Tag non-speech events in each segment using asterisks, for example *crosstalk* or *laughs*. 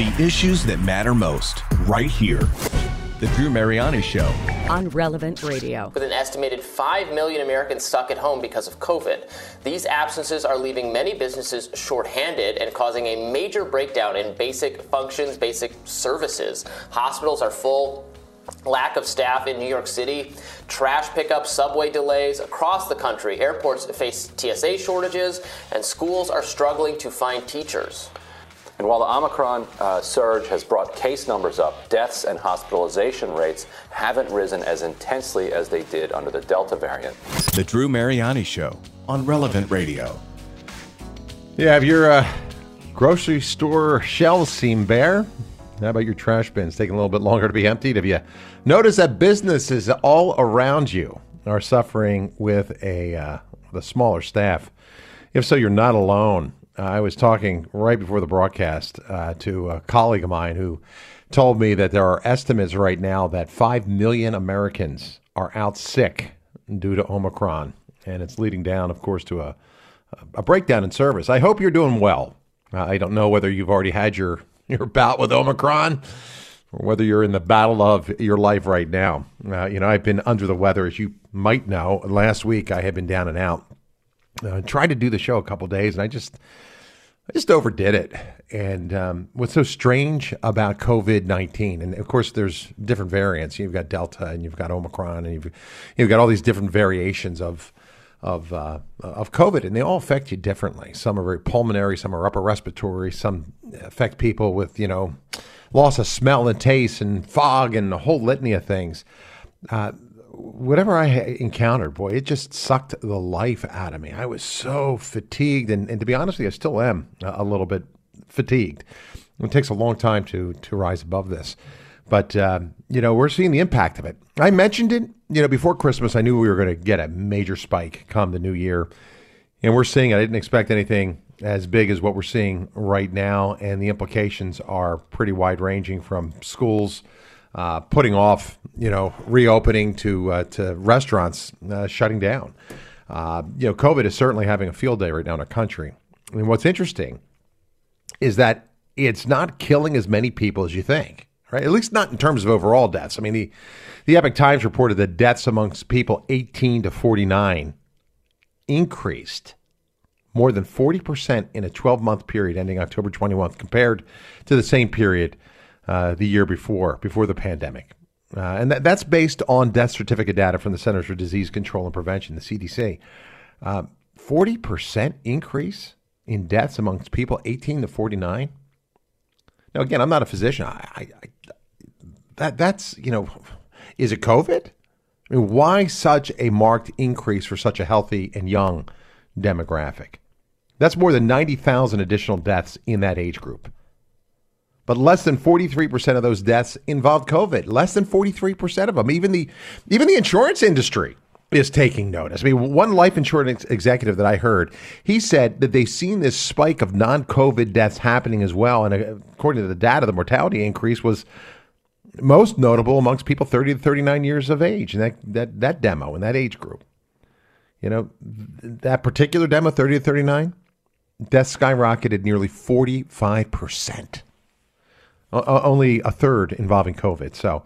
The issues that matter most, right here. The Drew Mariani Show. on Relevant Radio. With an estimated 5 million Americans stuck at home because of COVID. These absences are leaving many businesses shorthanded and causing a major breakdown in basic functions, basic services. Hospitals are full. Lack of staff in New York City, trash pickup, subway delays across the country. Airports face TSA shortages, and schools are struggling to find teachers. And while the Omicron uh, surge has brought case numbers up, deaths and hospitalization rates haven't risen as intensely as they did under the Delta variant. The Drew Mariani Show on Relevant Radio. Yeah, if your uh, grocery store shelves seem bare, how about your trash bins taking a little bit longer to be emptied? Have you noticed that businesses all around you are suffering with a uh, with a smaller staff? If so, you're not alone. I was talking right before the broadcast uh, to a colleague of mine who told me that there are estimates right now that five million Americans are out sick due to Omicron, and it's leading down, of course, to a a breakdown in service. I hope you're doing well. I don't know whether you've already had your your bout with Omicron or whether you're in the battle of your life right now. Uh, you know, I've been under the weather, as you might know. Last week, I had been down and out. Uh, tried to do the show a couple days, and I just I just overdid it. And um, what's so strange about COVID nineteen, and of course, there's different variants. You've got Delta, and you've got Omicron, and you've you've got all these different variations of of uh, of COVID, and they all affect you differently. Some are very pulmonary, some are upper respiratory, some affect people with you know loss of smell and taste, and fog, and a whole litany of things. Uh, whatever I encountered, boy, it just sucked the life out of me. I was so fatigued, and, and to be honest with you, I still am a, little bit fatigued. It takes a long time to to rise above this, but um, you know we're seeing the impact of it. I mentioned it, you know, before Christmas. I knew we were going to get a major spike come the new year, and we're seeing. it. I didn't expect anything as big as what we're seeing right now, and the implications are pretty wide ranging from schools uh, putting off, you know, reopening to uh, to restaurants uh, shutting down. Uh, you know, COVID is certainly having a field day right now in our country. And what's interesting is that it's not killing as many people as you think, right? At least not in terms of overall deaths. I mean, the the Epoch Times reported that deaths amongst people 18 to 49 increased more than 40% in a 12 month period ending October 21st compared to the same period uh, the year before, before the pandemic. Uh, and that, that's based on death certificate data from the Centers for Disease Control and Prevention, the CDC. Uh, 40% increase in deaths amongst people 18 to 49. Now, again, I'm not a physician. I, I, I, that that's you know, is it COVID? I mean, why such a marked increase for such a healthy and young demographic? That's more than 90,000 additional deaths in that age group. But less than 43% of those deaths involved COVID. Less than 43% of them. Even the even the insurance industry is taking notice. I mean, one life insurance executive that I heard, he said that they've seen this spike of non-COVID deaths happening as well. And uh, according to the data, the mortality increase was most notable amongst people 30 to 39 years of age and that, that, that demo in that age group. You know, that particular demo, 30 to 39, death skyrocketed nearly 45%. O- o- only a third involving COVID. So,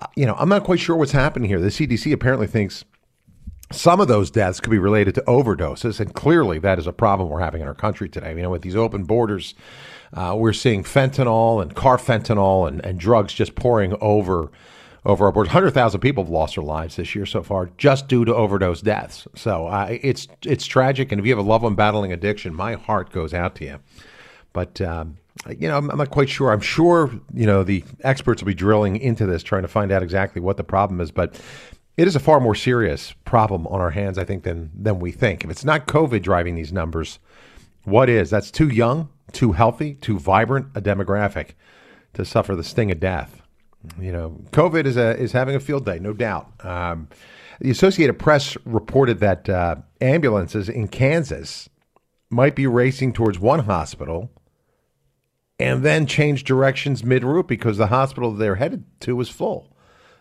uh, you know, I'm not quite sure what's happening here. The CDC apparently thinks some of those deaths could be related to overdoses, and clearly that is a problem we're having in our country today. You know, with these open borders, uh, we're seeing fentanyl and carfentanil and, and drugs just pouring over over our borders. Hundred thousand people have lost their lives this year so far just due to overdose deaths. So uh, it's it's tragic, and if you have a loved one battling addiction, my heart goes out to you. But um, you know, I'm, I'm not quite sure. I'm sure you know the experts will be drilling into this, trying to find out exactly what the problem is. But it is a far more serious problem on our hands, I think, than than we think. If it's not COVID driving these numbers, what is? That's too young, too healthy, too vibrant a demographic to suffer the sting of death. You know, COVID is a is having a field day, no doubt. Um, the Associated Press reported that uh, ambulances in Kansas might be racing towards one hospital and then change directions mid route because the hospital they're headed to is full.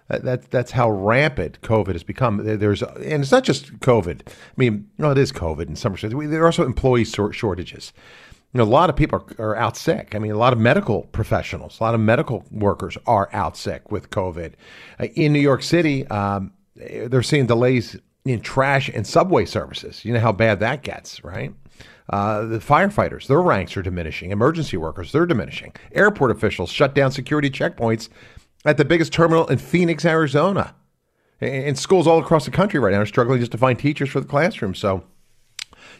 That, that that's how rampant COVID has become. There- There's and it's not just COVID. I mean, no, it is COVID in some respects. There are also employee shortages. you know, a lot of people are, are out sick. I mean, a lot of medical professionals, a lot of medical workers are out sick with COVID. Uh, in New York City, um, they're seeing delays in trash and subway services. You know how bad that gets, right? Uh, the firefighters, their ranks are diminishing. Emergency workers, they're diminishing. Airport officials shut down security checkpoints at the biggest terminal in Phoenix, Arizona. And schools all across the country right now are struggling just to find teachers for the classroom. So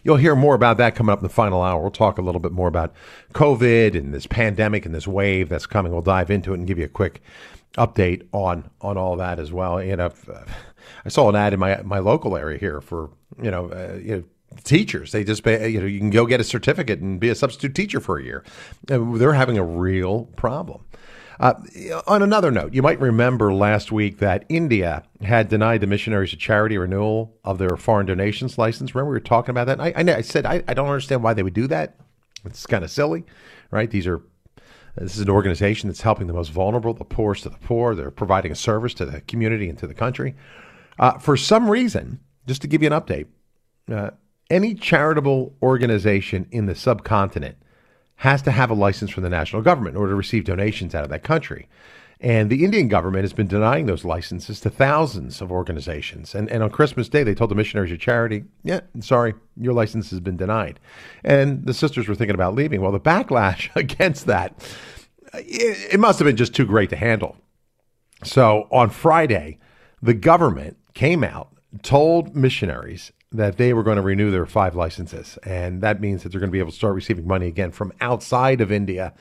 you'll hear more about that coming up in the final hour. We'll talk a little bit more about COVID and this pandemic and this wave that's coming. We'll dive into it and give you a quick update on on all that as well. And uh, I saw an ad in my my local area here for you know, uh, you know teachers. They just pay, you know you can go get a certificate and be a substitute teacher for a year. Uh, they're having a real problem. Uh, on another note, you might remember last week that India had denied the missionaries a charity renewal of their foreign donations license. Remember, we were talking about that? I, I, I said I, I don't understand why they would do that. It's kind of silly, right? These are this is an organization that's helping the most vulnerable, the poorest of the poor. They're providing a service to the community and to the country. Uh, for some reason, just to give you an update, uh, any charitable organization in the subcontinent has to have a license from the national government in order to receive donations out of that country. And the Indian government has been denying those licenses to thousands of organizations. And, and on Christmas Day, they told the missionaries of charity, yeah, sorry, your license has been denied. And the sisters were thinking about leaving. Well, the backlash *laughs* against that, it, it must have been just too great to handle. So on Friday, the government came out, told missionaries that they were going to renew their five licenses. And that means that they're going to be able to start receiving money again from outside of India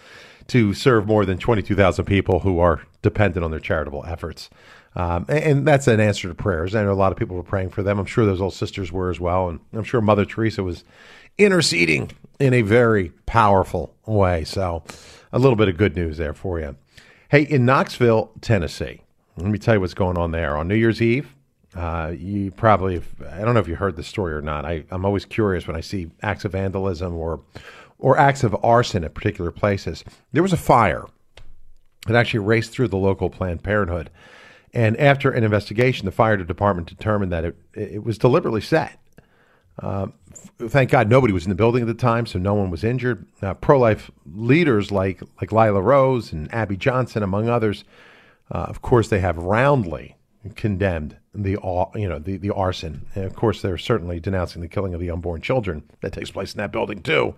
to serve more than 22,000 people who are dependent on their charitable efforts. Um, and, and, that's an answer to prayers. I know a lot of people were praying for them. I'm sure those old sisters were as well. And I'm sure Mother Teresa was interceding in a very powerful way. So a little bit of good news there for you. Hey, in Knoxville, Tennessee, let me tell you what's going on there. On New Year's Eve, uh, you probably, I don't know if you heard the story or not. I, I'm always curious when I see acts of vandalism or, or acts of arson at particular places. There was a fire that actually raced through the local Planned Parenthood. And after an investigation, the fire department determined that it, it was deliberately set. Uh, thank God nobody was in the building at the time, so no one was injured. Uh, Pro life leaders like, like Lila Rose and Abby Johnson, among others, uh, of course, they have roundly condemned the you know the, the arson. And of course, they're certainly denouncing the killing of the unborn children that takes place in that building too.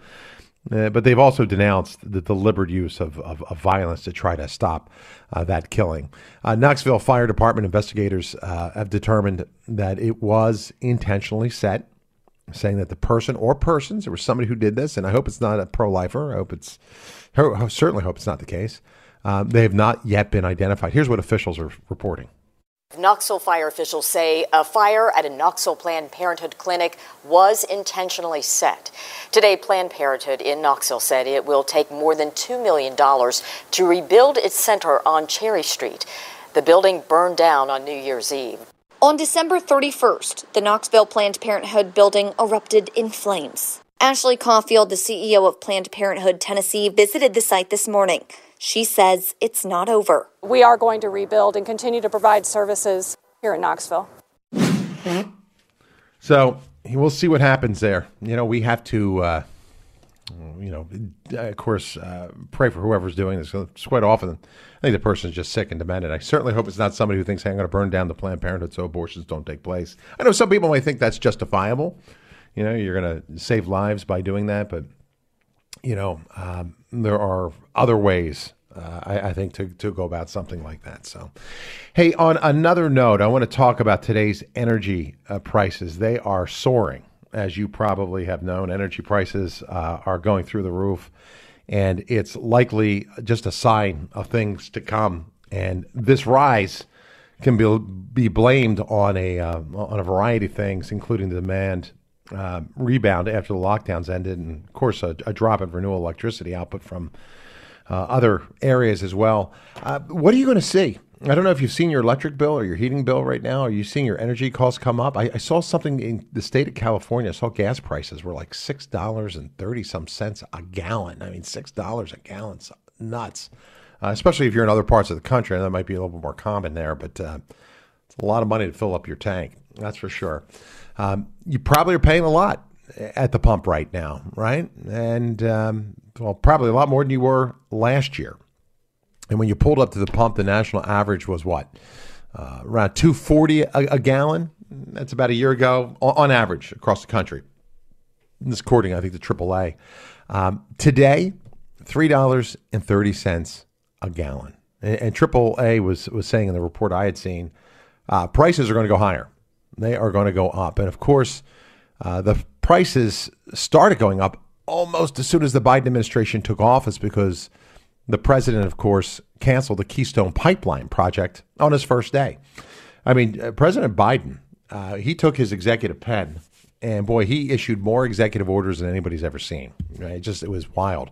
Uh, but they've also denounced the deliberate use of, of, of violence to try to stop uh, that killing. Uh, Knoxville Fire Department investigators uh, have determined that it was intentionally set, saying that the person or persons, there was somebody who did this, and I hope it's not a pro lifer. I hope it's, I certainly hope it's not the case. Uh, they have not yet been identified. Here's what officials are reporting. Knoxville fire officials say a fire at a Knoxville Planned Parenthood clinic was intentionally set. Today, Planned Parenthood in Knoxville said it will take more than $2 million to rebuild its center on Cherry Street. The building burned down on New Year's Eve. On December 31st, the Knoxville Planned Parenthood building erupted in flames. Ashley Caulfield, the CEO of Planned Parenthood Tennessee, visited the site this morning. She says it's not over. We are going to rebuild and continue to provide services here in Knoxville. So we'll see what happens there. You know, we have to, uh, you know, of course, uh, pray for whoever's doing this. It's quite often, I think the person's just sick and demented. I certainly hope it's not somebody who thinks, hey, I'm going to burn down the Planned Parenthood so abortions don't take place. I know some people may think that's justifiable. You know, you're going to save lives by doing that, but you know, um, there are other ways. Uh, I, I, think to, to go about something like that. So, hey, on another note, I want to talk about today's energy uh, prices. They are soaring, as you probably have known. Energy prices uh, are going through the roof, and it's likely just a sign of things to come. And this rise can be be blamed on a uh, on a variety of things, including the demand uh, rebound after the lockdowns ended, and of course, a, a drop in renewable electricity output from other areas as well. Uh, what are you going to see? I don't know if you've seen your electric bill or your heating bill right now. Are you seeing your energy costs come up? I, I saw something in the state of California. I saw gas prices were like six dollars and thirty some cents a gallon. I mean, six dollars a gallon, nuts. Uh, especially if you're in other parts of the country, and that might be a little bit more common there. But uh, it's a lot of money to fill up your tank. That's for sure. Um, you probably are paying a lot at the pump right now, right? And um, well, probably a lot more than you were last year. And when you pulled up to the pump, the national average was what? Uh, around 240 a, a, gallon. That's about a year ago on, on average across the country. This according, I think, the AAA. Um, today, $3.30 a gallon. And, and AAA was, was saying in the report I had seen, uh, prices are going to go higher. They are going to go up. And of course, uh, the prices started going up almost as soon as the Biden administration took office because the president, of course, canceled the Keystone Pipeline project on his first day. I mean, uh, President Biden, uh, he took his executive pen, and boy, he issued more executive orders than anybody's ever seen. It just it was wild.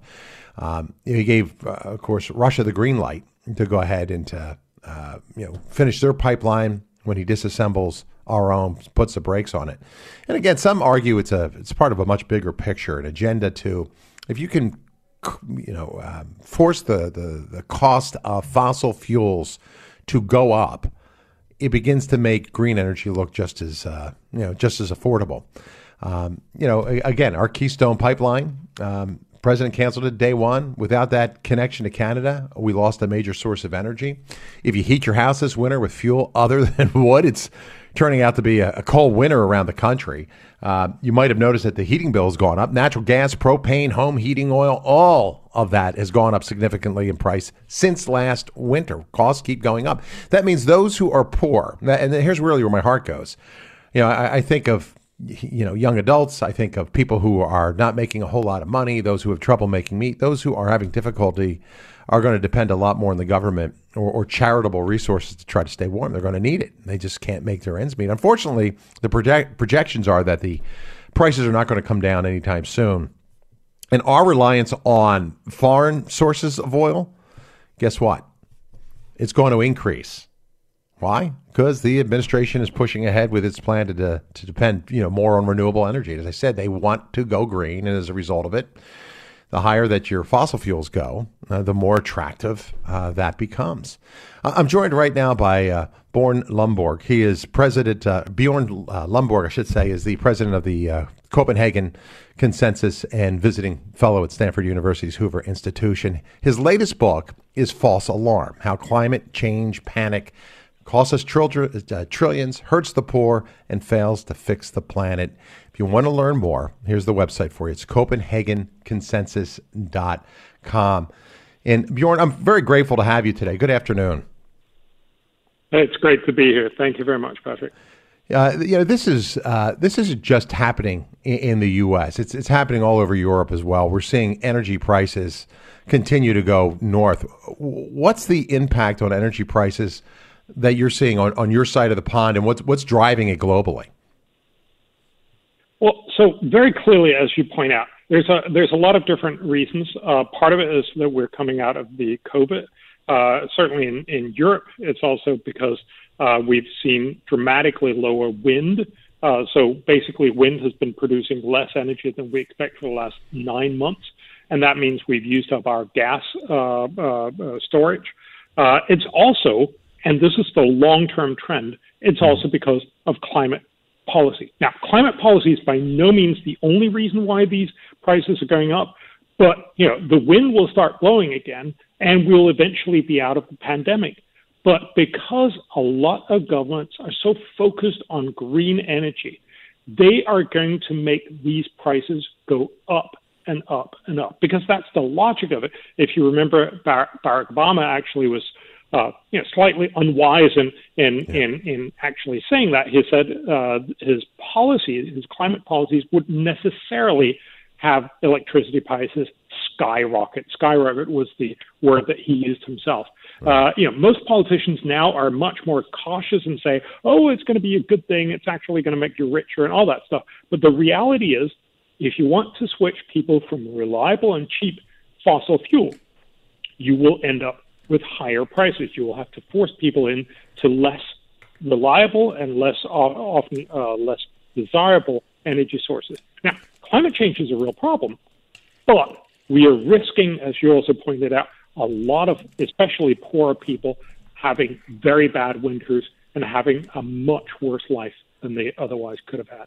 Um, he gave, uh, of course, Russia the green light to go ahead and to uh, you know finish their pipeline when he disassembles our own, puts the brakes on it. And again, some argue it's a it's part of a much bigger picture, an agenda to if you can you know um, force the, the the cost of fossil fuels to go up, it begins to make green energy look just as uh, you know just as affordable. Um, you know, again, our Keystone Pipeline. Um, President canceled it day one. Without that connection to Canada, we lost a major source of energy. If you heat your house this winter with fuel other *laughs* than wood, it's turning out to be a, a cold winter around the country. Uh, you might have noticed that the heating bill has gone up. Natural gas, propane, home heating oil, all of that has gone up significantly in price since last winter. Costs keep going up. That means those who are poor, and here's really where my heart goes. You know, I, I think of you know young adults. I think of people who are not making a whole lot of money. Those who have trouble making meat. Those who are having difficulty are going to depend a lot more on the government or, or, charitable resources to try to stay warm. They're going to need it. They just can't make their ends meet. Unfortunately, the project, projections are that the prices are not going to come down anytime soon. And our reliance on foreign sources of oil, guess what? It's going to increase. Why? Because the administration is pushing ahead with its plan to, to depend, you know, more on renewable energy. As I said, they want to go green, and as a result of it, the higher that your fossil fuels go, uh, the more attractive uh, that becomes. I'm joined right now by uh, Bjorn Lomborg. He is president, uh, Bjorn uh, Lomborg, I should say, is the president of the uh, Copenhagen Consensus and visiting fellow at Stanford University's Hoover Institution. His latest book is False Alarm How Climate Change Panic costs us trillions, hurts the poor, and fails to fix the planet. If you want to learn more, here's the website for you. It's CopenhagenConsensus.com. And Bjorn, I'm very grateful to have you today. Good afternoon. It's great to be here. Thank you very much, Patrick. Uh, you know, this is uh, this isn't just happening in, in, the U.S. It's it's happening all over Europe as well. We're seeing energy prices continue to go north. What's the impact on energy prices that you're seeing on, on your side of the pond, and what's what's driving it globally? Well, so very clearly, as you point out, there's a there's a lot of different reasons. Uh, part of it is that we're coming out of the COVID. Uh, certainly in, in Europe, it's also because uh, we've seen dramatically lower wind. Uh, so basically, wind has been producing less energy than we expect for the last nine months, and that means we've used up our gas uh, uh, storage. it's also, and this is the long-term trend, it's hmm. also because of climate policy. Now, climate policy is by no means the only reason why these prices are going up, but you know the wind will start blowing again, and we'll eventually be out of the pandemic. But because a lot of governments are so focused on green energy, they are going to make these prices go up and up and up because that's the logic of it. If you remember, Barack Obama actually was uh, you know, slightly unwise in in, yeah. in in actually saying that. He said uh, his policies, his climate policies, would necessarily have electricity prices skyrocket. Skyrocket was the word that he used himself. Right. Uh, you know, most politicians now are much more cautious and say, "Oh, it's going to be a good thing. It's actually going to make you richer and all that stuff." But the reality is, if you want to switch people from reliable and cheap fossil fuel, you will end up with higher prices. You will have to force people into less reliable and less often uh, less desirable energy sources. Now, climate change is a real problem, but we are risking, as you also pointed out, a lot of, especially poor people, having very bad winters and having a much worse life than they otherwise could have had.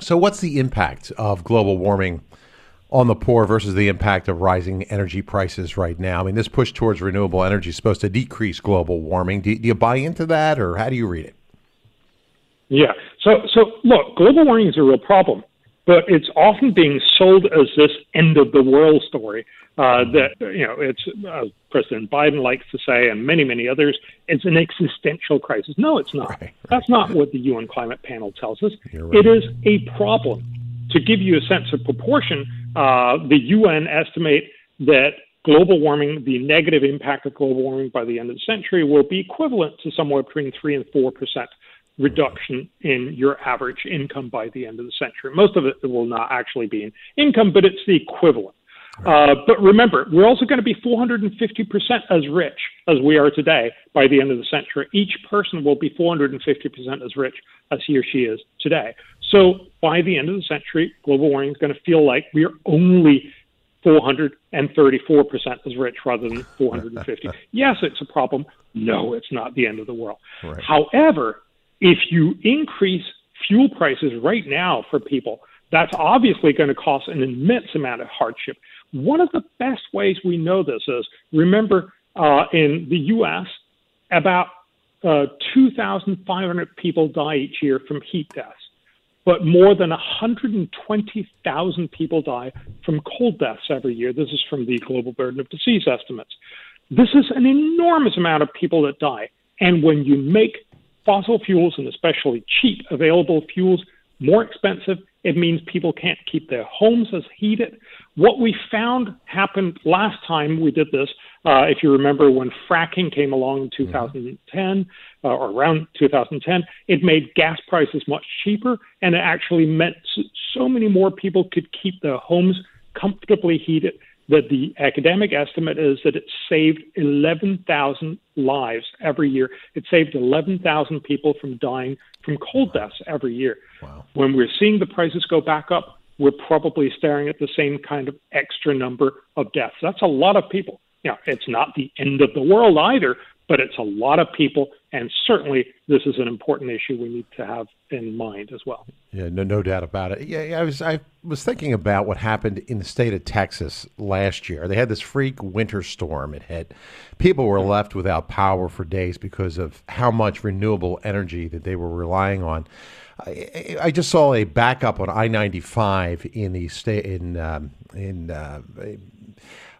So, what's the impact of global warming on the poor versus the impact of rising energy prices right now? I mean, this push towards renewable energy is supposed to decrease global warming. Do, do you buy into that, or how do you read it? Yeah. So, so look, global warming is a real problem, but it's often being sold as this end of the world story. Uh, that you know, it's uh, President Biden likes to say, and many, many others, it's an existential crisis. No, it's not. Right, right. That's not what the UN Climate Panel tells us. Right. It is a problem. To give you a sense of proportion, uh, the UN estimate that global warming, the negative impact of global warming by the end of the century, will be equivalent to somewhere between three and four percent reduction in your average income by the end of the century. Most of it will not actually be in income, but it's the equivalent. Uh, but remember, we're also going to be 450% as rich as we are today by the end of the century. Each person will be 450% as rich as he or she is today. So by the end of the century, global warming is going to feel like we are only 434% as rich rather than 450. *laughs* yes, it's a problem. No, it's not the end of the world. Right. However, if you increase fuel prices right now for people, that's obviously going to cause an immense amount of hardship. One of the best ways we know this is remember uh, in the U.S., about uh, 2,500 people die each year from heat deaths, but more than 120,000 people die from cold deaths every year. This is from the Global Burden of Disease estimates. This is an enormous amount of people that die. And when you make fossil fuels and especially cheap available fuels more expensive, it means people can't keep their homes as heated. What we found happened last time we did this, uh, if you remember when fracking came along in 2010 uh, or around 2010, it made gas prices much cheaper and it actually meant so many more people could keep their homes comfortably heated that the academic estimate is that it saved 11,000 lives every year. It saved 11,000 people from dying from cold deaths every year. Wow. When we're seeing the prices go back up, we're probably staring at the same kind of extra number of deaths. That's a lot of people. Know, it's not the end of the world either, but it's a lot of people, and certainly this is an important issue we need to have in mind as well. Yeah, no, no doubt about it. Yeah, I was I was thinking about what happened in the state of Texas last year. They had this freak winter storm. It hit. People were left without power for days because of how much renewable energy that they were relying on. I, I just saw a backup on I ninety five in the state in um, in. Uh,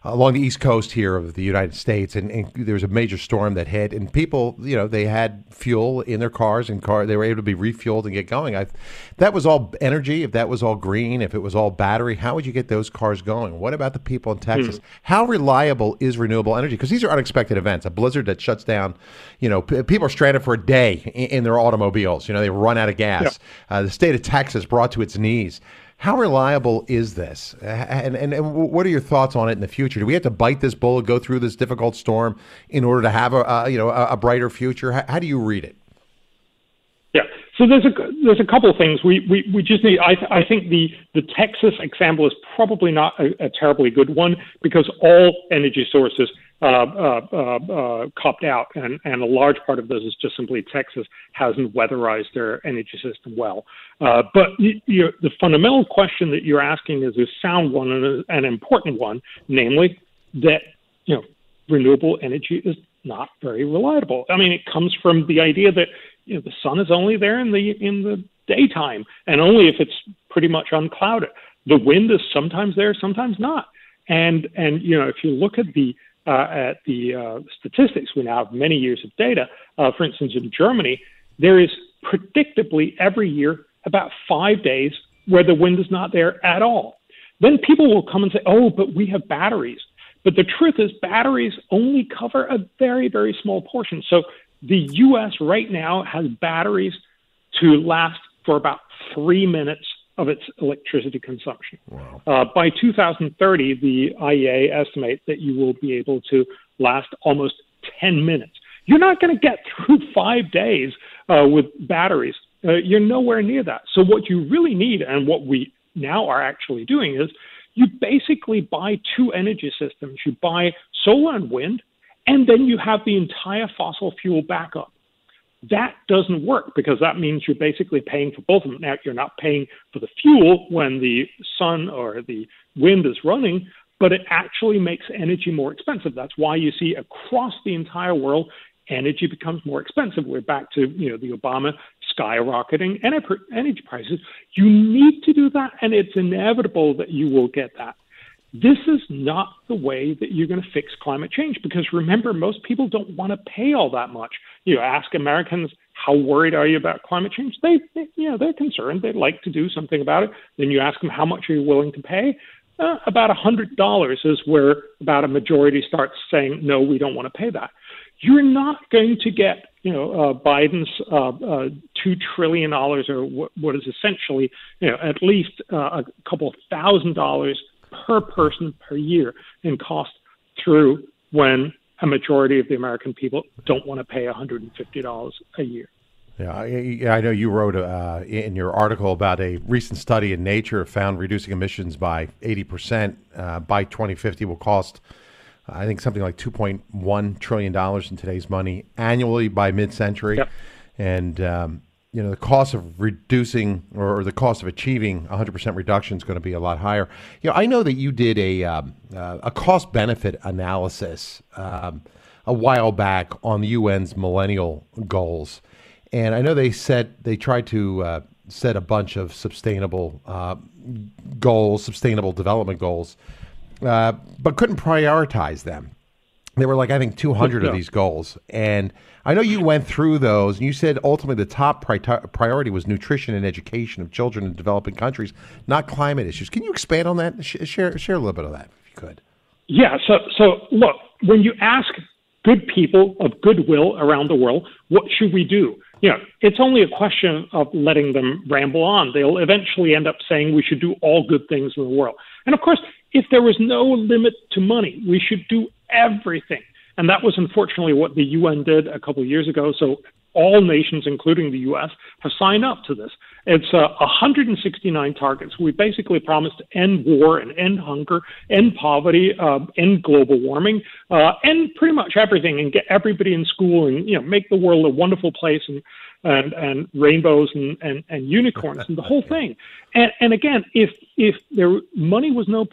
along the east coast here of the United States, and, and, there was a major storm that hit, and people, you know, they had fuel in their cars, and car they were able to be refueled and get going. I, that was all energy. If that was all green, if it was all battery, how would you get those cars going? What about the people in Texas? Hmm. How reliable is renewable energy? Because these are unexpected events. A blizzard that shuts down, you know, p- people are stranded for a day in, in, their automobiles. You know, they run out of gas. Yeah. Uh, the state of Texas brought to its knees. How reliable is this? Uh, and, and, and, what are your thoughts on it in the future? Do we have to bite this bullet, go through this difficult storm in order to have a, a you know a, a, brighter future? How, how, do you read it? Yeah, so there's a there's a couple of things we, we, we just need. I I think the the Texas example is probably not a, a terribly good one because all energy sources uh, uh, uh, copped out, and, and a large part of this is just simply Texas hasn't weatherized their energy system well. Uh, but you, the fundamental question that you're asking is a sound one and an important one, namely that you know renewable energy is not very reliable. I mean, it comes from the idea that you know the sun is only there in the in the daytime, and only if it's pretty much unclouded. The wind is sometimes there, sometimes not. And and you know if you look at the uh, at the uh, statistics, we now have many years of data. Uh, for instance, in Germany, there is predictably every year about five days where the wind is not there at all. Then people will come and say, oh, but we have batteries. But the truth is, batteries only cover a very, very small portion. So the US right now has batteries to last for about three minutes of its electricity consumption. Wow. Uh, by 2030, the IEA estimates that you will be able to last almost 10 minutes. You're not going to get through *laughs* five days uh, with batteries. Uh, you're nowhere near that. So, what you really need, and what we now are actually doing, is you basically buy two energy systems. You buy solar and wind, and then you have the entire fossil fuel backup. That doesn't work because that means you're basically paying for both of them. Now, you're not paying for the fuel when the sun or the wind is running, but it actually makes energy more expensive. That's why you see across the entire world energy becomes more expensive. We're back to you know the Obama skyrocketing energy prices. You need to do that, and it's inevitable that you will get that. This is not the way that you're going to fix climate change because remember, most people don't want to pay all that much. You ask Americans how worried are you about climate change? They, they you know, they're concerned. They'd like to do something about it. Then you ask them how much are you willing to pay? Uh, about a hundred dollars is where about a majority starts saying no, we don't want to pay that. You're not going to get you know uh, Biden's uh, uh, two trillion dollars or what, what is essentially you know at least uh, a couple thousand dollars per person per year in cost through when a majority of the American people don't want to pay $150 a year. Yeah, I, I know you wrote uh, in your article about a recent study in Nature found reducing emissions by 80% uh, by 2050 will cost, I think, something like $2.1 trillion in today's money annually by mid century. Yep. And um, you know the cost of reducing or the cost of achieving 100% reduction is going to be a lot higher. You know, I know that you did a um, uh, a cost benefit analysis um, a while back on the UN's millennial goals, and I know they set they tried to uh, set a bunch of sustainable uh, goals, sustainable development goals, uh, but couldn't prioritize them. There were like I think 200 yeah. of these goals, and I know you went through those, and you said ultimately the top pri- priority was nutrition and education of children in developing countries, not climate issues. Can you expand on that? Share share a little bit of that, if you could. Yeah. So so look, when you ask good people of goodwill around the world, what should we do? You know, it's only a question of letting them ramble on. They'll eventually end up saying we should do all good things in the world. And of course, if there was no limit to money, we should do everything. And that was unfortunately what the UN did a couple of years ago. So all nations, including the U.S., have signed up to this. It's uh, 169 targets. We basically promised to end war and end hunger, end poverty, uh, end global warming, uh, end pretty much everything, and get everybody in school, and you know, make the world a wonderful place, and and, and rainbows and, and, and unicorns and the whole *laughs* thing. And, and again, if if there money was no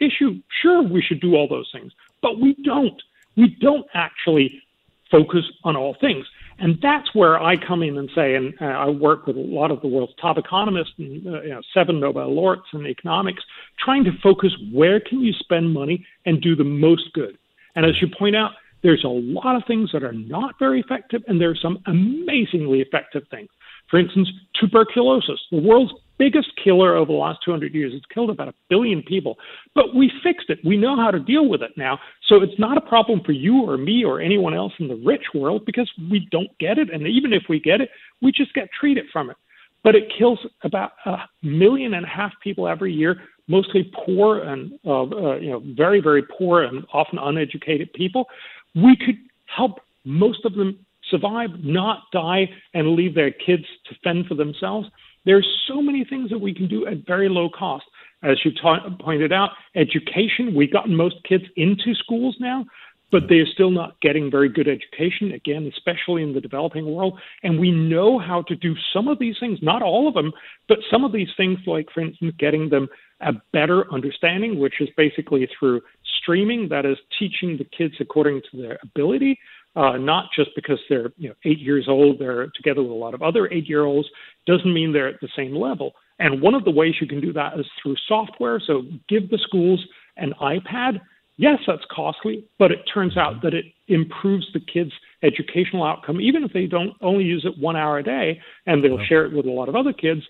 issue, sure we should do all those things, but we don't. We don't actually focus on all things. And that's where I come in and say, and uh, I work with a lot of the world's top economists and uh, you know, seven Nobel laureates in economics, trying to focus where can you spend money and do the most good. And as you point out, there's a lot of things that are not very effective, and there are some amazingly effective things. For instance, tuberculosis, the world's biggest killer over the last 200 years. It's killed about a billion people, but we fixed it. We know how to deal with it now. So it's not a problem for you or me or anyone else in the rich world because we don't get it. And even if we get it, we just get treated from it. But it kills about a million and a half people every year, mostly poor and uh, uh, you know very very poor and often uneducated people. We could help most of them survive, not die, and leave their kids to fend for themselves. There's so many things that we can do at very low cost. As you ta- pointed out, education, we've gotten most kids into schools now, but they're still not getting very good education, again, especially in the developing world. And we know how to do some of these things, not all of them, but some of these things, like, for instance, getting them a better understanding, which is basically through streaming, that is, teaching the kids according to their ability uh, not just because they're you know eight years old, they're together with a lot of other eight year olds, doesn't mean they're at the same level. And one of the ways you can do that is through software. So give the schools an iPad. Yes, that's costly, but it turns out that it improves the kids' educational outcome, even if they don't only use it one hour a day and they'll wow. share it with a lot of other kids.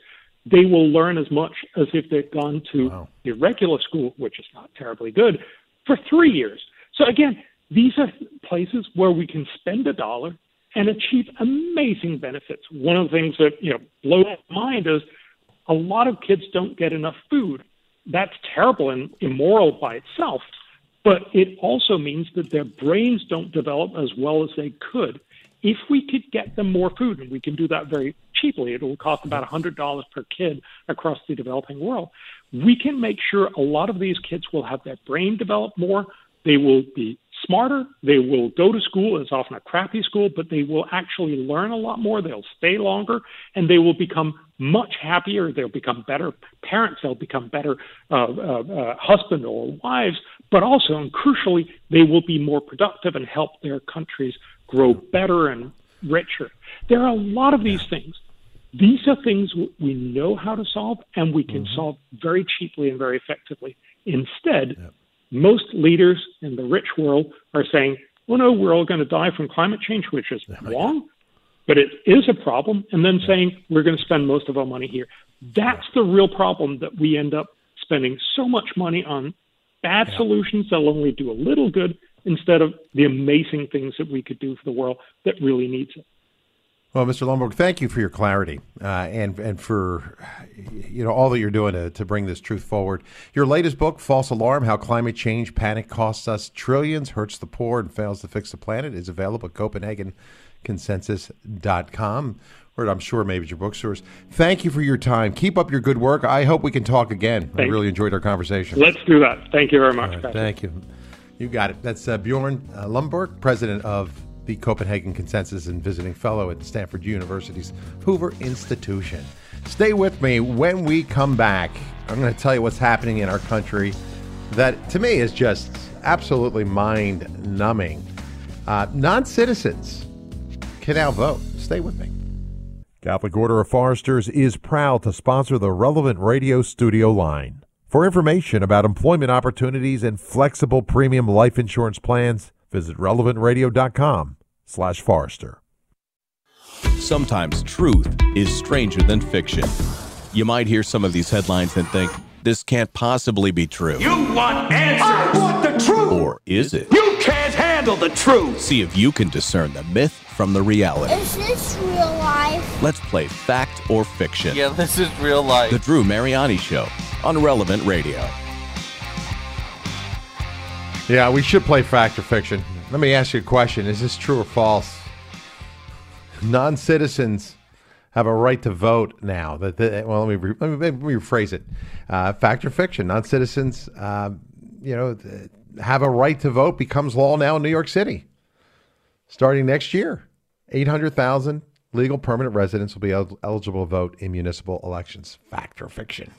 They will learn as much as if they'd gone to wow. the regular school, which is not terribly good, for three years. So again, these are places where we can spend a dollar and achieve amazing benefits. One of the things that you know blows my mind is a lot of kids don't get enough food. That's terrible and immoral by itself, but it also means that their brains don't develop as well as they could. If we could get them more food, and we can do that very cheaply, it will cost about $100 per kid across the developing world. We can make sure a lot of these kids will have their brain develop more. They will be smarter. They will go to school. It's often a crappy school, but they will actually learn a lot more. They'll stay longer, and they will become much happier. They'll become better parents. They'll become better uh, uh, uh, husband or wives. But also, and crucially, they will be more productive and help their countries grow better and richer. There are a lot of these things. These are things we know how to solve, and we can mm-hmm. solve very cheaply and very effectively. Instead, yep most leaders in the rich world are saying, well, no, we're all going to die from climate change, which is oh, wrong, but it is a problem, and then saying we're going to spend most of our money here. That's the real problem that we end up spending so much money on bad yeah. solutions that'll only do a little good instead of the amazing things that we could do for the world that really needs it. Well, Mr. Lomborg, thank you for your clarity uh, and and for you know all that you're doing to, to bring this truth forward. Your latest book, "False Alarm: How Climate Change Panic Costs Us Trillions, Hurts the Poor, and Fails to Fix the Planet," is available at CopenhagenConsensus.com, or I'm sure maybe your bookstores. Thank you for your time. Keep up your good work. I hope we can talk again. Thank I really enjoyed our conversation. Let's do that. Thank you very much. Right, thank you. You got it. That's uh, Bjorn uh, Lomborg, president of the Copenhagen Consensus and visiting fellow at Stanford University's Hoover Institution. Stay with me when we come back. I'm going to tell you what's happening in our country that to me is just absolutely mind numbing. Uh, non citizens can now vote. Stay with me. Catholic Order of Foresters is proud to sponsor the relevant radio studio line. For information about employment opportunities and flexible premium life insurance plans, visit relevantradio.com slash Forrester. Sometimes truth is stranger than fiction. You might hear some of these headlines and think, this can't possibly be true. You want answers! I want the truth! Or is it? You can't handle the truth! See if you can discern the myth from the reality. Is this real life? Let's play fact or fiction. Yeah, this is real life. The Drew Mariani Show on Relevant Radio. Yeah, we should play fact or fiction. Let me ask you a question. Is this true or false? Non citizens have a right to vote now. That well, let me, re, let me, let me rephrase it. Uh, fact or fiction? Non citizens, uh, you know, have a right to vote becomes law now in New York City, starting next year. Eight hundred thousand legal permanent residents will be el- eligible to vote in municipal elections. Fact or fiction?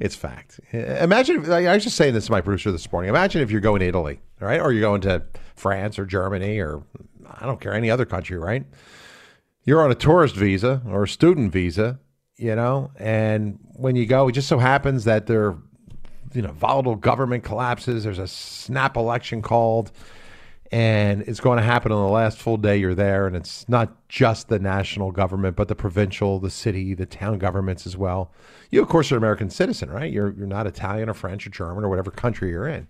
It's fact. Imagine, I was just saying this to my producer this morning. Imagine if you're going to Italy, right? Or you're going to France or Germany or I don't care, any other country, right? You're on a tourist visa or a student visa, you know, and when you go, it just so happens that there, you know, volatile government collapses, there's a snap election called, and it's going to happen on the last full day you're there. And it's not just the national government, but the provincial, the city, the town governments as well. You, of course, are an American citizen, right? You're, you're not Italian or French or German or whatever country you're in.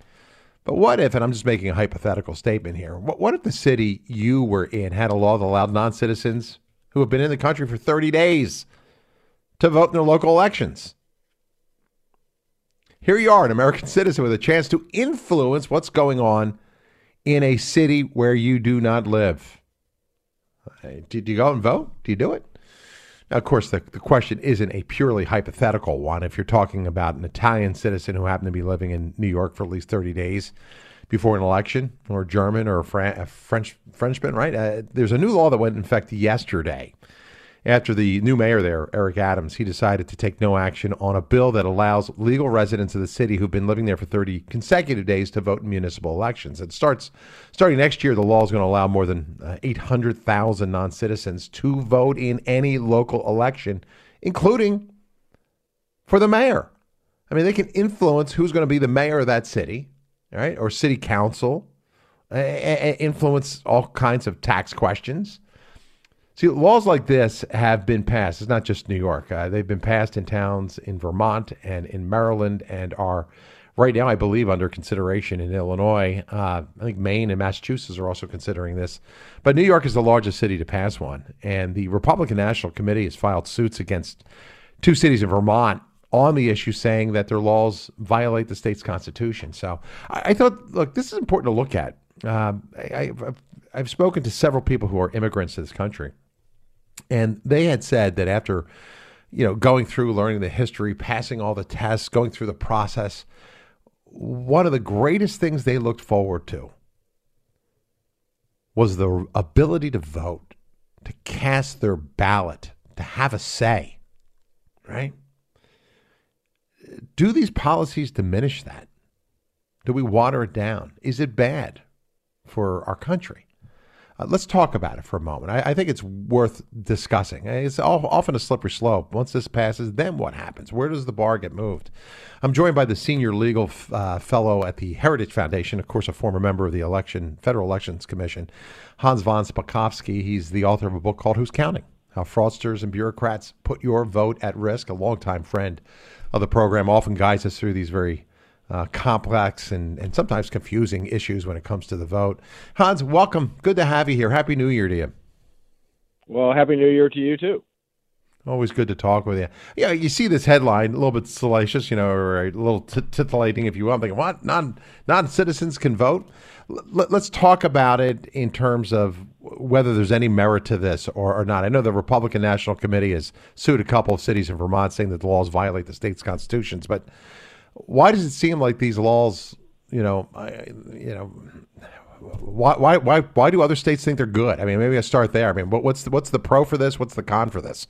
But what if, and I'm just making a hypothetical statement here, what, what if the city you were in had a law that allowed non citizens who have been in the country for 30 days to vote in their local elections? Here you are, an American *laughs* citizen with a chance to influence what's going on in a city where you do not live. Do you go and vote? Do you do it? Now, of course, the, the question isn't a purely hypothetical one. If you're talking about an Italian citizen who happened to be living in New York for at least 30 days before an election, or German or a, Fran- French Frenchman, right? Uh, there's a new law that went in effect yesterday after the new mayor there, Eric Adams, he decided to take no action on a bill that allows legal residents of the city who've been living there for 30 consecutive days to vote in municipal elections. It starts starting next year. The law is going to allow more than uh, 800,000 non-citizens to vote in any local election, including for the mayor. I mean, they can influence who's going to be the mayor of that city, right, or city council, influence all kinds of tax questions See, laws like this have been passed. It's not just New York. Uh, they've been passed in towns in Vermont and in Maryland and are right now, I believe, under consideration in Illinois. Uh, I think Maine and Massachusetts are also considering this. But New York is the largest city to pass one. And the Republican National Committee has filed suits against two cities in Vermont on the issue, saying that their laws violate the state's constitution. So I, I thought, look, this is important to look at. Um, I, I've, I've spoken to several people who are immigrants to this country and they had said that after, you know, going through learning the history, passing all the tests, going through the process, one of the greatest things they looked forward to was the ability to vote, to cast their ballot, to have a say, right? Do these policies diminish that? Do we water it down? Is it bad for our country? Uh, let's talk about it for a moment. I, I think it's worth discussing. It's all, often a slippery slope. Once this passes, then what happens? Where does the bar get moved? I'm joined by the senior legal uh, fellow at the Heritage Foundation, of course, a former member of the election Federal Elections Commission, Hans von Spakovsky. He's the author of a book called Who's Counting? How Fraudsters and Bureaucrats Put Your Vote at Risk, a longtime friend of the program, often guides us through these very uh, complex and, and sometimes confusing issues when it comes to the vote. Hans, welcome. Good to have you here. Happy New Year to you. Well, Happy New Year to you, too. Always good to talk with you. Yeah, you see this headline, a little bit salacious, you know, or a little t- titillating, if you will. I'm thinking, what? Non non citizens can vote. L- let's talk about it in terms of whether there's any merit to this or, or not. I know the Republican National Committee has sued a couple of cities in Vermont, saying that the laws violate the state's constitutions. But why does it seem like these laws, you know, I, you know, why, why, why, why do other states think they're good? I mean, maybe I start there. I mean, what, what's the, what's the pro for this? What's the con for this?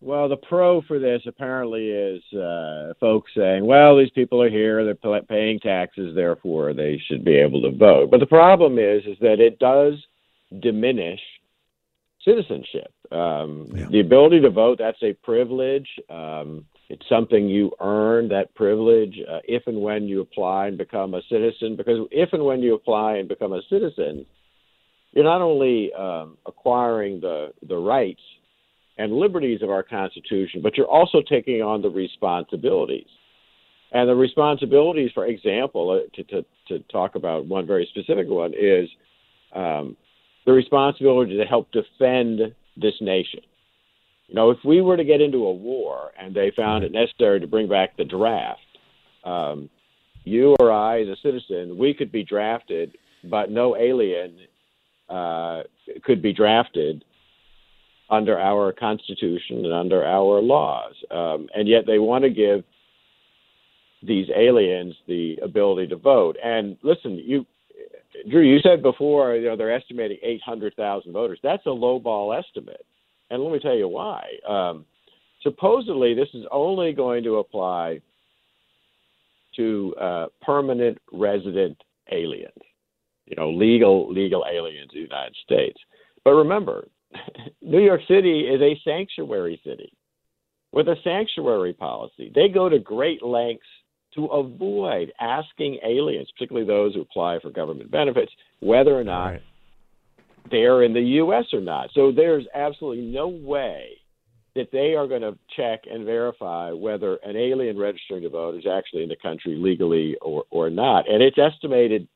Well, the pro for this apparently is uh, folks saying, well, these people are here, they're paying taxes, therefore they should be able to vote. But the problem is, is that it does diminish citizenship. Um, yeah. The ability to vote, that's a privilege. Um, it's something you earn that privilege uh, if and when you apply and become a citizen. Because if and when you apply and become a citizen, you're not only um, acquiring the the rights and liberties of our Constitution, but you're also taking on the responsibilities. And the responsibilities, for example, uh, to, to, to talk about one very specific one, is um, the responsibility to help defend this nation. You know, if we were to get into a war and they found it necessary to bring back the draft, um, you or I, as a citizen, we could be drafted, but no alien uh, could be drafted under our Constitution and under our laws. Um, and yet they want to give these aliens the ability to vote. And listen, you, Drew, you said before, you know, they're estimating 800,000 voters. That's a lowball estimate. And let me tell you why. Um, supposedly, this is only going to apply to uh, permanent resident aliens, you know, legal legal aliens in the United States. But remember, *laughs* New York City is a sanctuary city with a sanctuary policy. They go to great lengths to avoid asking aliens, particularly those who apply for government benefits, whether or not right. They're in the U.S. or not. So there's absolutely no way that they are going to check and verify whether an alien registering to vote is actually in the country legally or, or not. And it's estimated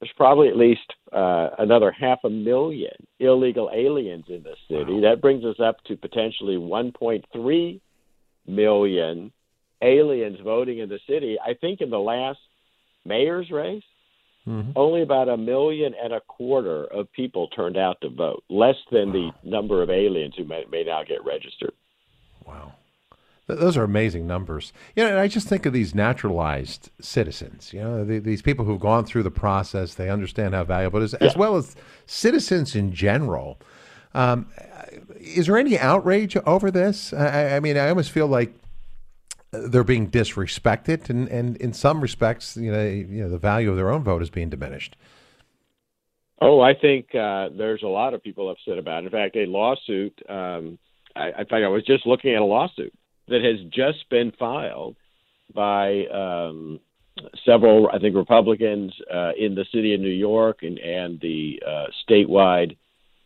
there's probably at least uh, another half a million illegal aliens in the city. Wow. That brings us up to potentially 1.3 million aliens voting in the city. I think in the last mayor's race, mm-hmm. only about a million and a quarter of people turned out to vote, less than wow. the number of aliens who may, may now get registered. Wow. Those are amazing numbers. You know, and I just think of these naturalized citizens. You know, the, these people who've gone through the process, they understand how valuable it is, yeah. as well as citizens in general. Um, is there any outrage over this? I, I, mean, I almost feel like they're being disrespected, and, and in some respects, you know, you know, the value of their own vote is being diminished. Oh, I think uh, there's a lot of people upset about it. In fact, a lawsuit. Um, I, think I was just looking at a lawsuit that has just been filed by um, several, I think, Republicans uh, in the city of New York and, and the uh, statewide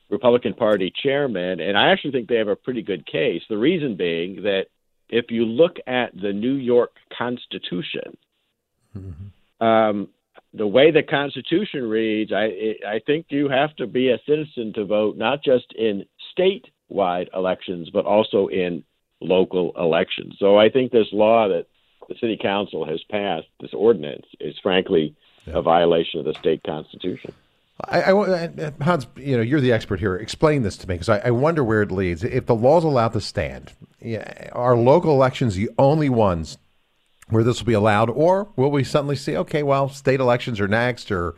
Republican Party chairman. And I actually think they have a pretty good case. The reason being that if you look at the New York Constitution, mm-hmm. um, the way the Constitution reads, I, I think you have to be a citizen to vote, not just in statewide elections, but also in local elections. So I think this law that the city council has passed, this ordinance, is frankly yeah. a violation of the state constitution. I, I, Hans, you know, you're the expert here. Explain this to me because I, I, wonder where it leads. If the law's allowed to stand, are local elections the only ones where this will be allowed, or will we suddenly see, okay, well, state elections are next, or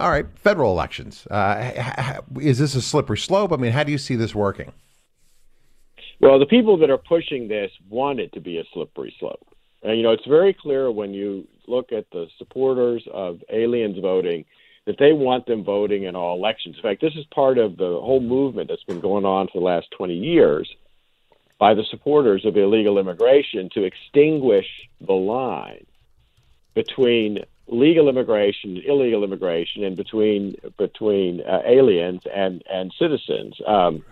All right, federal elections. Uh, is this a slippery slope? I mean, how do you see this working? Well, the people that are pushing this want it to be a slippery slope. And, you know, it's very clear when you look at the supporters of aliens voting that they want them voting in all elections. In fact, this is part of the whole movement that's been going on for the last 20 years by the supporters of illegal immigration to extinguish the line between legal immigration and illegal immigration and between between uh, aliens and and citizens. Um,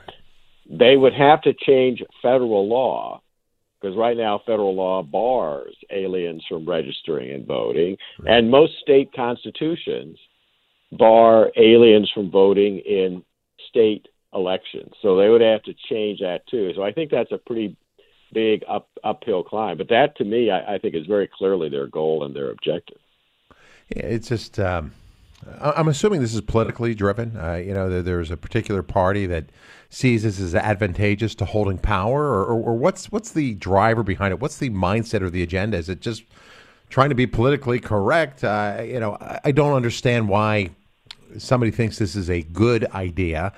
they would have to change federal law because right now federal law bars aliens from registering and voting, and most state constitutions bar aliens from voting in state elections. So they would have to change that too. So I think that's a pretty big up uphill climb. But that to me, I, I think is very clearly their goal and their objective. Yeah, it's just. Um, I'm assuming this is politically driven. Uh, you know, there, there's a particular party that sees this as advantageous to holding power, or, or, or what's what's the driver behind it? What's the mindset or the agenda? Is it just trying to be politically correct? Uh, you know, I, I don't understand why somebody thinks this is a good idea,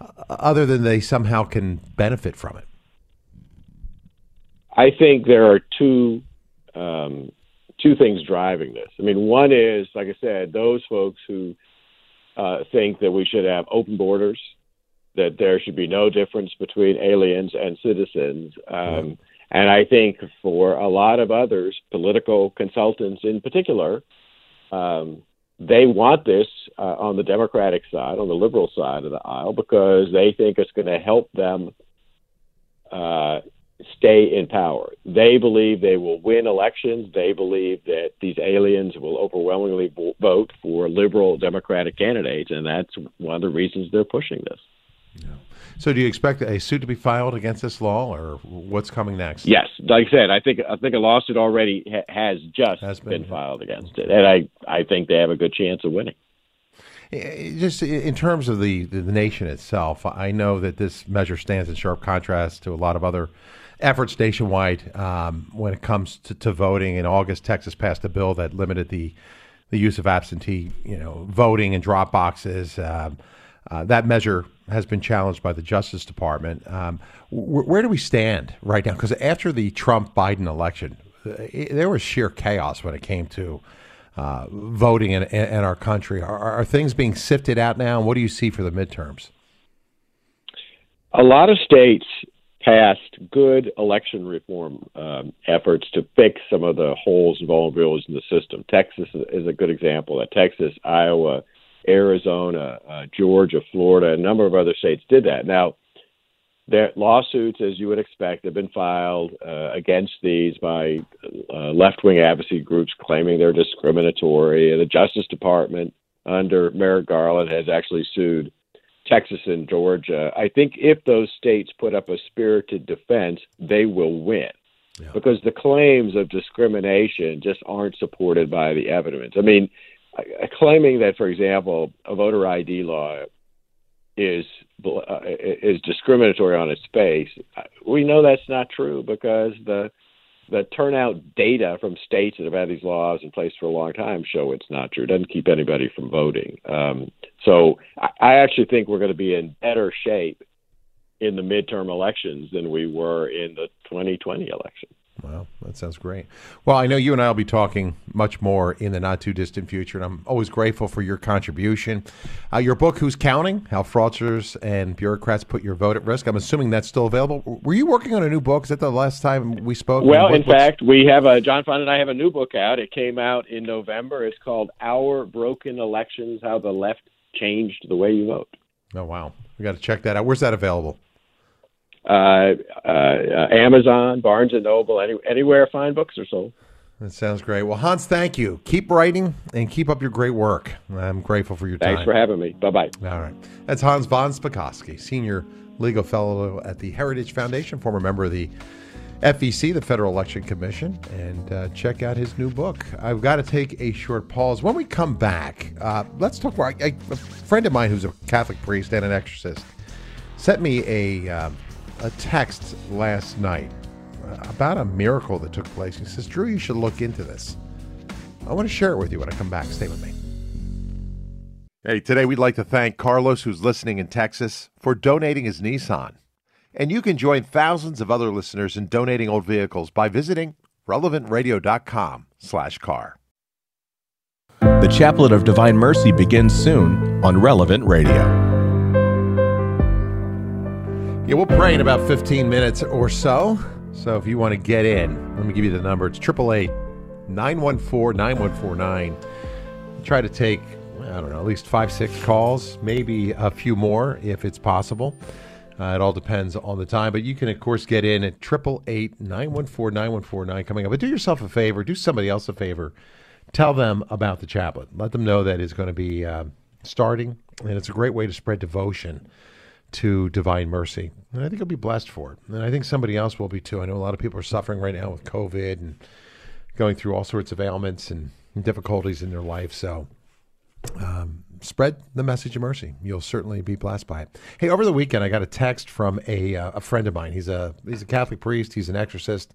uh, other than they somehow can benefit from it. I think there are two um, two things driving this. I mean, one is, like I said, those folks who uh, think that we should have open borders, that there should be no difference between aliens and citizens. Um, and I think for a lot of others, political consultants in particular, um, they want this uh, on the Democratic side, on the liberal side of the aisle, because they think it's going to help them uh, stay in power. They believe they will win elections. They believe that these aliens will overwhelmingly vo- vote for liberal Democratic candidates, and that's one of the reasons they're pushing this. So, do you expect a suit to be filed against this law, or what's coming next? Yes, like I said, I think I think a lawsuit already ha- has just has been, filed against it, and I I think they have a good chance of winning. Just in terms of the, the nation itself, I know that this measure stands in sharp contrast to a lot of other efforts nationwide um, when it comes to, to voting. In August, Texas passed a bill that limited the the use of absentee, you know, voting and drop boxes. Um, uh, that measure has been challenged by the Justice Department. Um, wh- where do we stand right now? Because after the Trump Biden election, uh, it, there was sheer chaos when it came to uh, voting in, in, our country. Are, are things being sifted out now? And what do you see for the midterms? a lot of states passed good election reform um, efforts to fix some of the holes and vulnerabilities in the system. Texas is a good example. That Texas, Iowa, Arizona, uh, Georgia, Florida, a number of other states did that. Now, their lawsuits, as you would expect, have been filed uh, against these by uh, left-wing advocacy groups claiming they're discriminatory. The Justice Department, under Merrick Garland, has actually sued Texas and Georgia. I think if those states put up a spirited defense, they will win. Because the claims of discrimination just aren't supported by the evidence. I mean, claiming that, for example, a voter ID law is uh, is discriminatory on its face, we know that's not true because the the turnout data from states that have had these laws in place for a long time show it's not true. It doesn't keep anybody from voting. Um, so I, I actually think we're going to be in better shape in the midterm elections than we were in the 2020 election. Wow, that sounds great. Well, I know you and I will be talking much more in the not too distant future, and I'm always grateful for your contribution. Uh, your book, Who's Counting? How Fraudsters and Bureaucrats Put Your Vote at Risk. I'm assuming that's still available. Were you working on a new book? Is that the last time we spoke? Well, in fact, we have a John Fund and I have a new book out. It came out in November. It's called Our Broken Elections: How the Left Changed the Way You Vote. Oh, wow. We got to check that out. Where's that available? Uh, uh, uh, Amazon, Barnes and Noble, any, anywhere fine books are sold. That sounds great. Well, Hans, thank you. Keep writing and keep up your great work. I'm grateful for your time. Thanks for having me. Bye bye. All right. That's Hans von Spakovsky, Senior Legal Fellow at the Heritage Foundation, former member of the FEC, the Federal Election Commission, and uh, check out his new book. I've got to take a short pause. When we come back, uh, let's talk about a friend of mine who's a Catholic priest and an exorcist sent me a, um, a text last night uh, about a miracle that took place. He says, Drew, you should look into this. I want to share it with you when I come back. Stay with me. Hey, today we'd like to thank Carlos, who's listening in Texas, for donating his Nissan. And you can join thousands of other listeners in donating old vehicles by visiting relevantradio.com slash car. The Chaplet of Divine Mercy begins soon on Relevant Radio. Yeah, we'll pray in about 15 minutes or so. So if you want to get in, let me give you the number. It's 888 914 9149. Try to take, I don't know, at least five, six calls, maybe a few more if it's possible. Uh, it all depends on the time, but you can, of course, get in at 888 914 9149 coming up. But do yourself a favor, do somebody else a favor. Tell them about the chaplet. Let them know that it's going to be uh, starting, and it's a great way to spread devotion to divine mercy. And I think you'll be blessed for it. And I think somebody else will be too. I know a lot of people are suffering right now with COVID and going through all sorts of ailments and difficulties in their life. So um, spread the message of mercy. You'll certainly be blessed by it. Hey, over the weekend, I got a text from a, uh, a friend of mine. He's a he's a Catholic priest. He's an exorcist,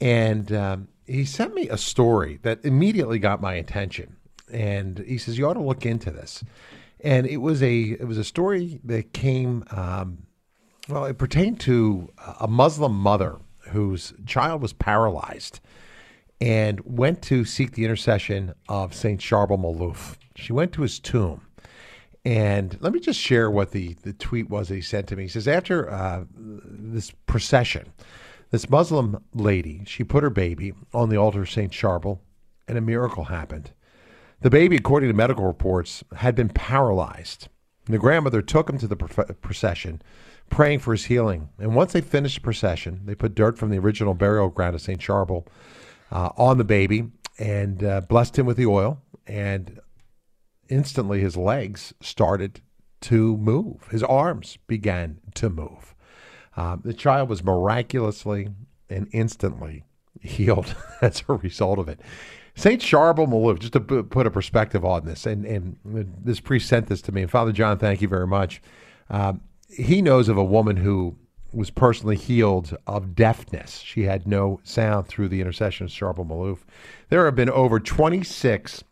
and um, he sent me a story that immediately got my attention. And he says you ought to look into this. And it was a it was a story that came. Um, well, it pertained to a Muslim mother whose child was paralyzed and went to seek the intercession of Saint Charbel Malouf. She went to his tomb. And let me just share what the, the tweet was that he sent to me. He says, after uh, this procession, this Muslim lady, she put her baby on the altar of St. Charbel, and a miracle happened. The baby, according to medical reports, had been paralyzed. The grandmother took him to the procession, praying for his healing. And once they finished the procession, they put dirt from the original burial ground of St. Charbel uh, on the baby and uh, blessed him with the oil. And instantly his legs started to move, his arms began to move. Um, the child was miraculously and instantly *laughs* healed as a result of it. St. Charbel Malouf, just to put a perspective on this, and, and this priest sent this to me, and Father John, thank you very much. Um, he knows of a woman who was personally healed of deafness. She had no sound through the intercession of Charbel Malouf. There have been over 26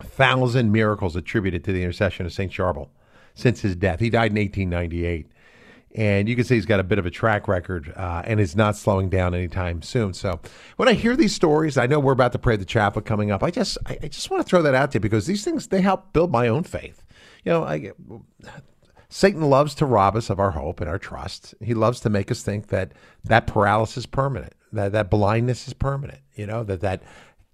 thousand miracles attributed to the intercession of Saint Charbel since his death. He died in 1898, and you can see he's got a bit of a track record, uh, and is not slowing down anytime soon. So when I hear these stories, I know we're about to pray the chaplet coming up. I just I, I just want to throw that out there because these things they help build my own faith. You know, I. Satan loves to rob us of our hope and our trust. He loves to make us think that that paralysis is permanent, that that blindness is permanent, you know, that that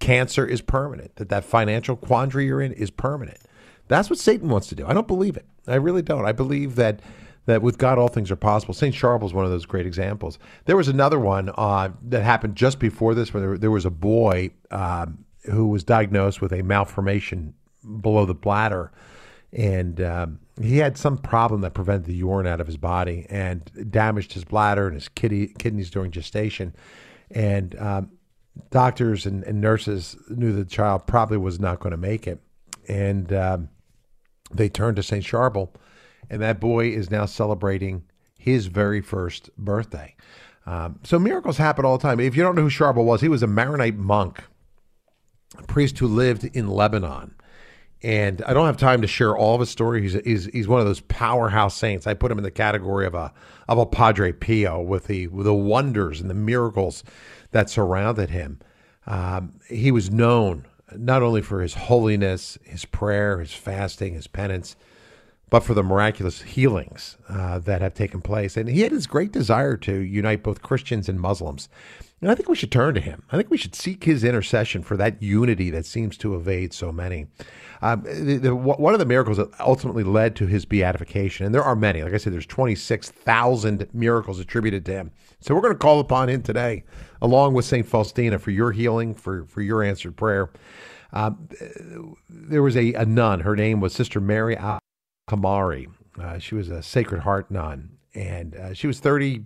cancer is permanent, that that financial quandary you're in is permanent. That's what Satan wants to do. I don't believe it. I really don't. I believe that that with God all things are possible. Saint Charbel is one of those great examples. There was another one uh, that happened just before this, where there, there was a boy um, who was diagnosed with a malformation below the bladder, and um, he had some problem that prevented the urine out of his body and damaged his bladder and his kidney, kidneys during gestation. And um, doctors and, and, nurses knew the child probably was not going to make it, and um, they turned to Saint Charbel, and that boy is now celebrating his very first birthday. Um, so miracles happen all the time. If you don't know who Charbel was, he was a Maronite monk, a priest who lived in Lebanon. And I don't have time to share all of his story. He's, he's, he's one of those powerhouse saints. I put him in the category of a of a Padre Pio with the with the wonders and the miracles that surrounded him. Um, he was known not only for his holiness, his prayer, his fasting, his penance, but for the miraculous healings uh, that have taken place. And he had this great desire to unite both Christians and Muslims. And I think we should turn to him. I think we should seek his intercession for that unity that seems to evade so many. Um, the, the, one of the miracles that ultimately led to his beatification, and there are many, like I said, there's 26,000 miracles attributed to him. So we're going to call upon him today, along with St. Faustina, for your healing, for, for your answered prayer. Um, there was a, a, nun, her name was Sister Mary Kamari. Uh, she was a Sacred Heart nun, and uh, she was 30,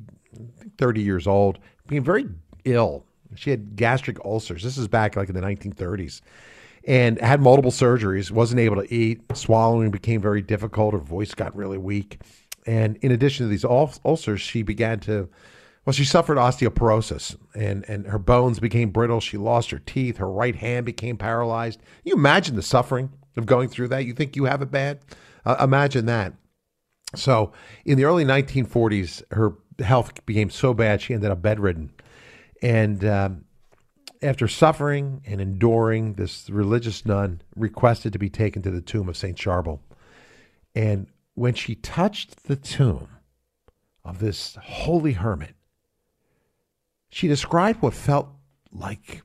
30 years old, being very ill. She had gastric ulcers. This is back like in the 1930s and had multiple surgeries, wasn't able to eat, swallowing became very difficult, her voice got really weak. And in addition to these ulcers, she began to, well, she suffered osteoporosis and, and her bones became brittle. She lost her teeth. Her right hand became paralyzed. You imagine the suffering of going through that? You think you have it bad? Uh, imagine that. So, in the early 1940s, her health became so bad she ended up bedridden. And um, after suffering and enduring, this religious nun requested to be taken to the tomb of St. Charbel. And when she touched the tomb of this holy hermit, she described what felt like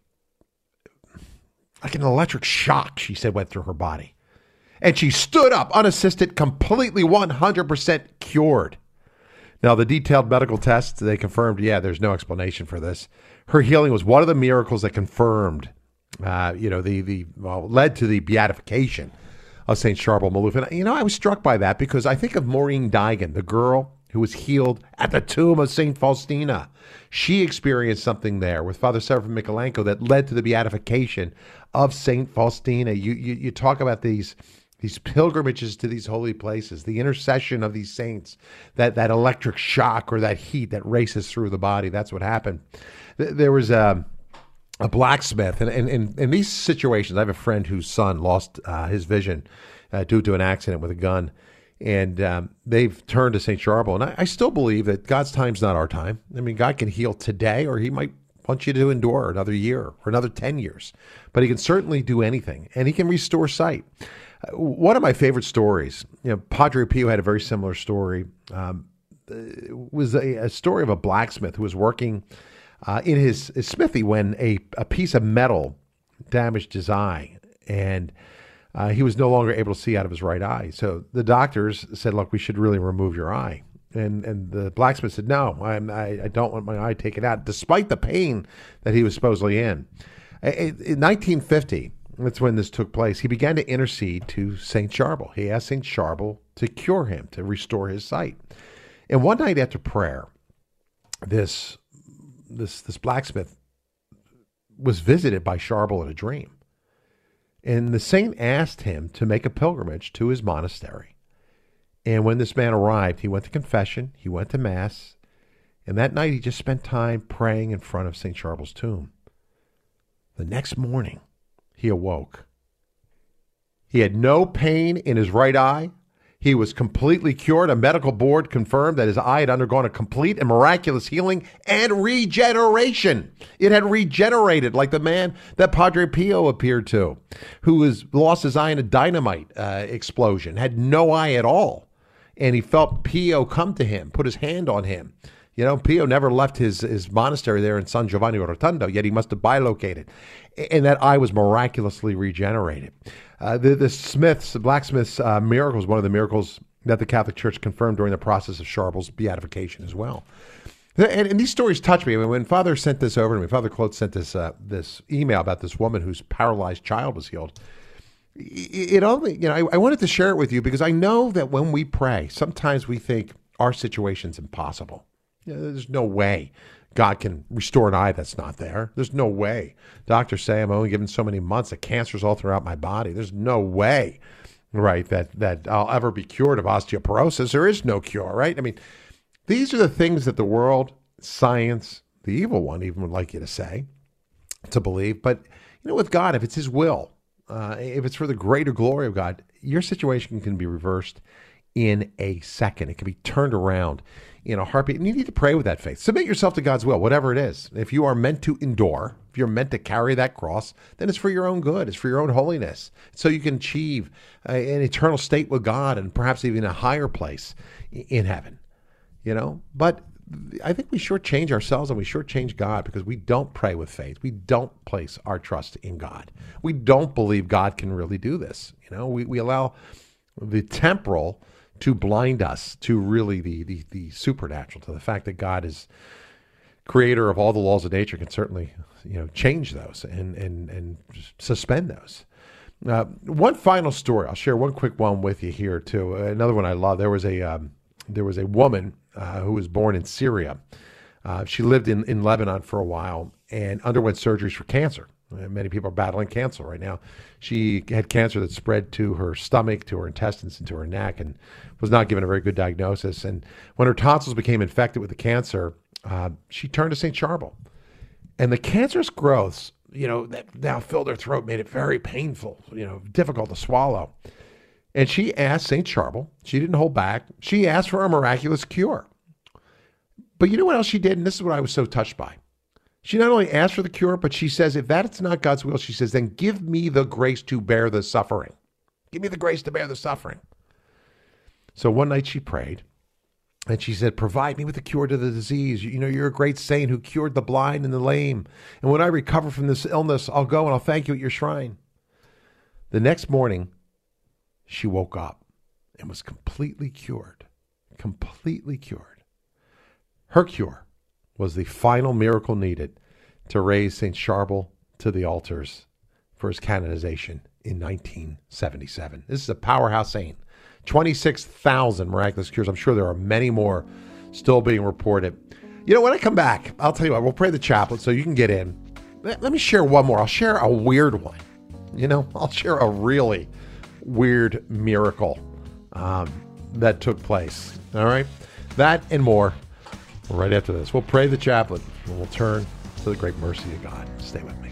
like an electric shock, she said, went through her body. And she stood up unassisted, completely 100% cured. Now, the detailed medical tests, they confirmed, yeah, there's no explanation for this. Her healing was one of the miracles that confirmed, uh, you know, the, the well, led to the beatification of St. Charbel Maloof. And, you know, I was struck by that because I think of Maureen Digan, the girl who was healed at the tomb of St. Faustina. She experienced something there with Father Seraphim Michalenko that led to the beatification of St. Faustina. You, you, you talk about these these pilgrimages to these holy places, the intercession of these saints, that, that electric shock or that heat that races through the body. That's what happened. There was a, a blacksmith, and in, in, these situations, I have a friend whose son lost uh, his vision uh, due to an accident with a gun and um, they've turned to St. Charbel. And I, I, still believe that God's time's not our time. I mean, God can heal today, or He might want you to endure another year or another 10 years. But He can certainly do anything, and He can restore sight. One of my favorite stories, you know, Padre Pio had a very similar story. Um, was a, a, story of a blacksmith who was working uh, in his, his smithy when a, a piece of metal damaged his eye. And uh, he was no longer able to see out of his right eye. So the doctors said, "Look, we should really remove your eye." And and the blacksmith said, "No, I'm, I, I don't want my eye taken out, despite the pain that he was supposedly in." In 1950, that's when this took place. He began to intercede to Saint Charbel. He asked Saint Charbel to cure him, to restore his sight. And one night after prayer, this this this blacksmith was visited by Charbel in a dream. And the saint asked him to make a pilgrimage to his monastery. And when this man arrived, he went to confession, he went to Mass, and that night he just spent time praying in front of St. Charbel's tomb. The next morning, he awoke. He had no pain in his right eye, he was completely cured. A medical board confirmed that his eye had undergone a complete and miraculous healing and regeneration. It had regenerated like the man that Padre Pio appeared to, who was lost his eye in a dynamite uh, explosion, had no eye at all. And he felt Pio come to him, put his hand on him. You know, Pio never left his, his monastery there in San Giovanni Rotondo, yet he must have bilocated. And that eye was miraculously regenerated. Uh, the, the Smiths, the blacksmiths' uh, miracle is one of the miracles that the Catholic Church confirmed during the process of Charbel's beatification as well. And, and, these stories touch me. I mean, when Father sent this over to me, Father Claude sent this uh, this email about this woman whose paralyzed child was healed. It only, you know, I, I wanted to share it with you because I know that when we pray, sometimes we think our situation's impossible. There's no way God can restore an eye that's not there. There's no way. Doctors say I'm only given so many months of cancers all throughout my body. There's no way, right, that that I'll ever be cured of osteoporosis. There is no cure, right? I mean, these are the things that the world, science, the evil one even would like you to say, to believe. But you know, with God, if it's His will, uh, if it's for the greater glory of God, your situation can be reversed in a second. It can be turned around in a heartbeat. And you need to pray with that faith. Submit yourself to God's will, whatever it is. If you are meant to endure, if you're meant to carry that cross, then it's for your own good. It's for your own holiness. So you can achieve uh, an eternal state with God and perhaps even a higher place in heaven. You know? But I think we shortchange ourselves and we shortchange God because we don't pray with faith. We don't place our trust in God. We don't believe God can really do this. You know, we, we allow the temporal to blind us to really the, the, the supernatural, to the fact that God is creator of all the laws of nature can certainly you know change those and and and suspend those. Uh, one final story. I'll share one quick one with you here too. Another one I love. There was a um, there was a woman uh, who was born in Syria. Uh, she lived in, in Lebanon for a while and underwent surgeries for cancer. Uh, many people are battling cancer right now. She had cancer that spread to her stomach, to her intestines, and to her neck, and was not given a very good diagnosis. And when her tonsils became infected with the cancer, uh, she turned to St. Charbel. And the cancerous growths you know, that now filled her throat, made it very painful, you know, difficult to swallow. And she asked St. Charbel, she didn't hold back, she asked for a miraculous cure. But you know what else she did? And this is what I was so touched by. She not only asked for the cure, but she says, if that's not God's will, she says, then give me the grace to bear the suffering. Give me the grace to bear the suffering. So one night she prayed and she said, Provide me with a cure to the disease. You know, you're a great saint who cured the blind and the lame. And when I recover from this illness, I'll go and I'll thank you at your shrine. The next morning, she woke up and was completely cured. Completely cured. Her cure was the final miracle needed to raise St. Charbel to the altars for his canonization in 1977. This is a powerhouse saint. 26,000 miraculous cures. I'm sure there are many more still being reported. You know, when I come back, I'll tell you what, we'll pray the chaplet so you can get in. Let, me share one more. I'll share a weird one. You know, *laughs* I'll share a really weird miracle um, that took place. All right? That and more right after this. We'll pray the chaplet and we'll turn to the great mercy of God. Stay with me.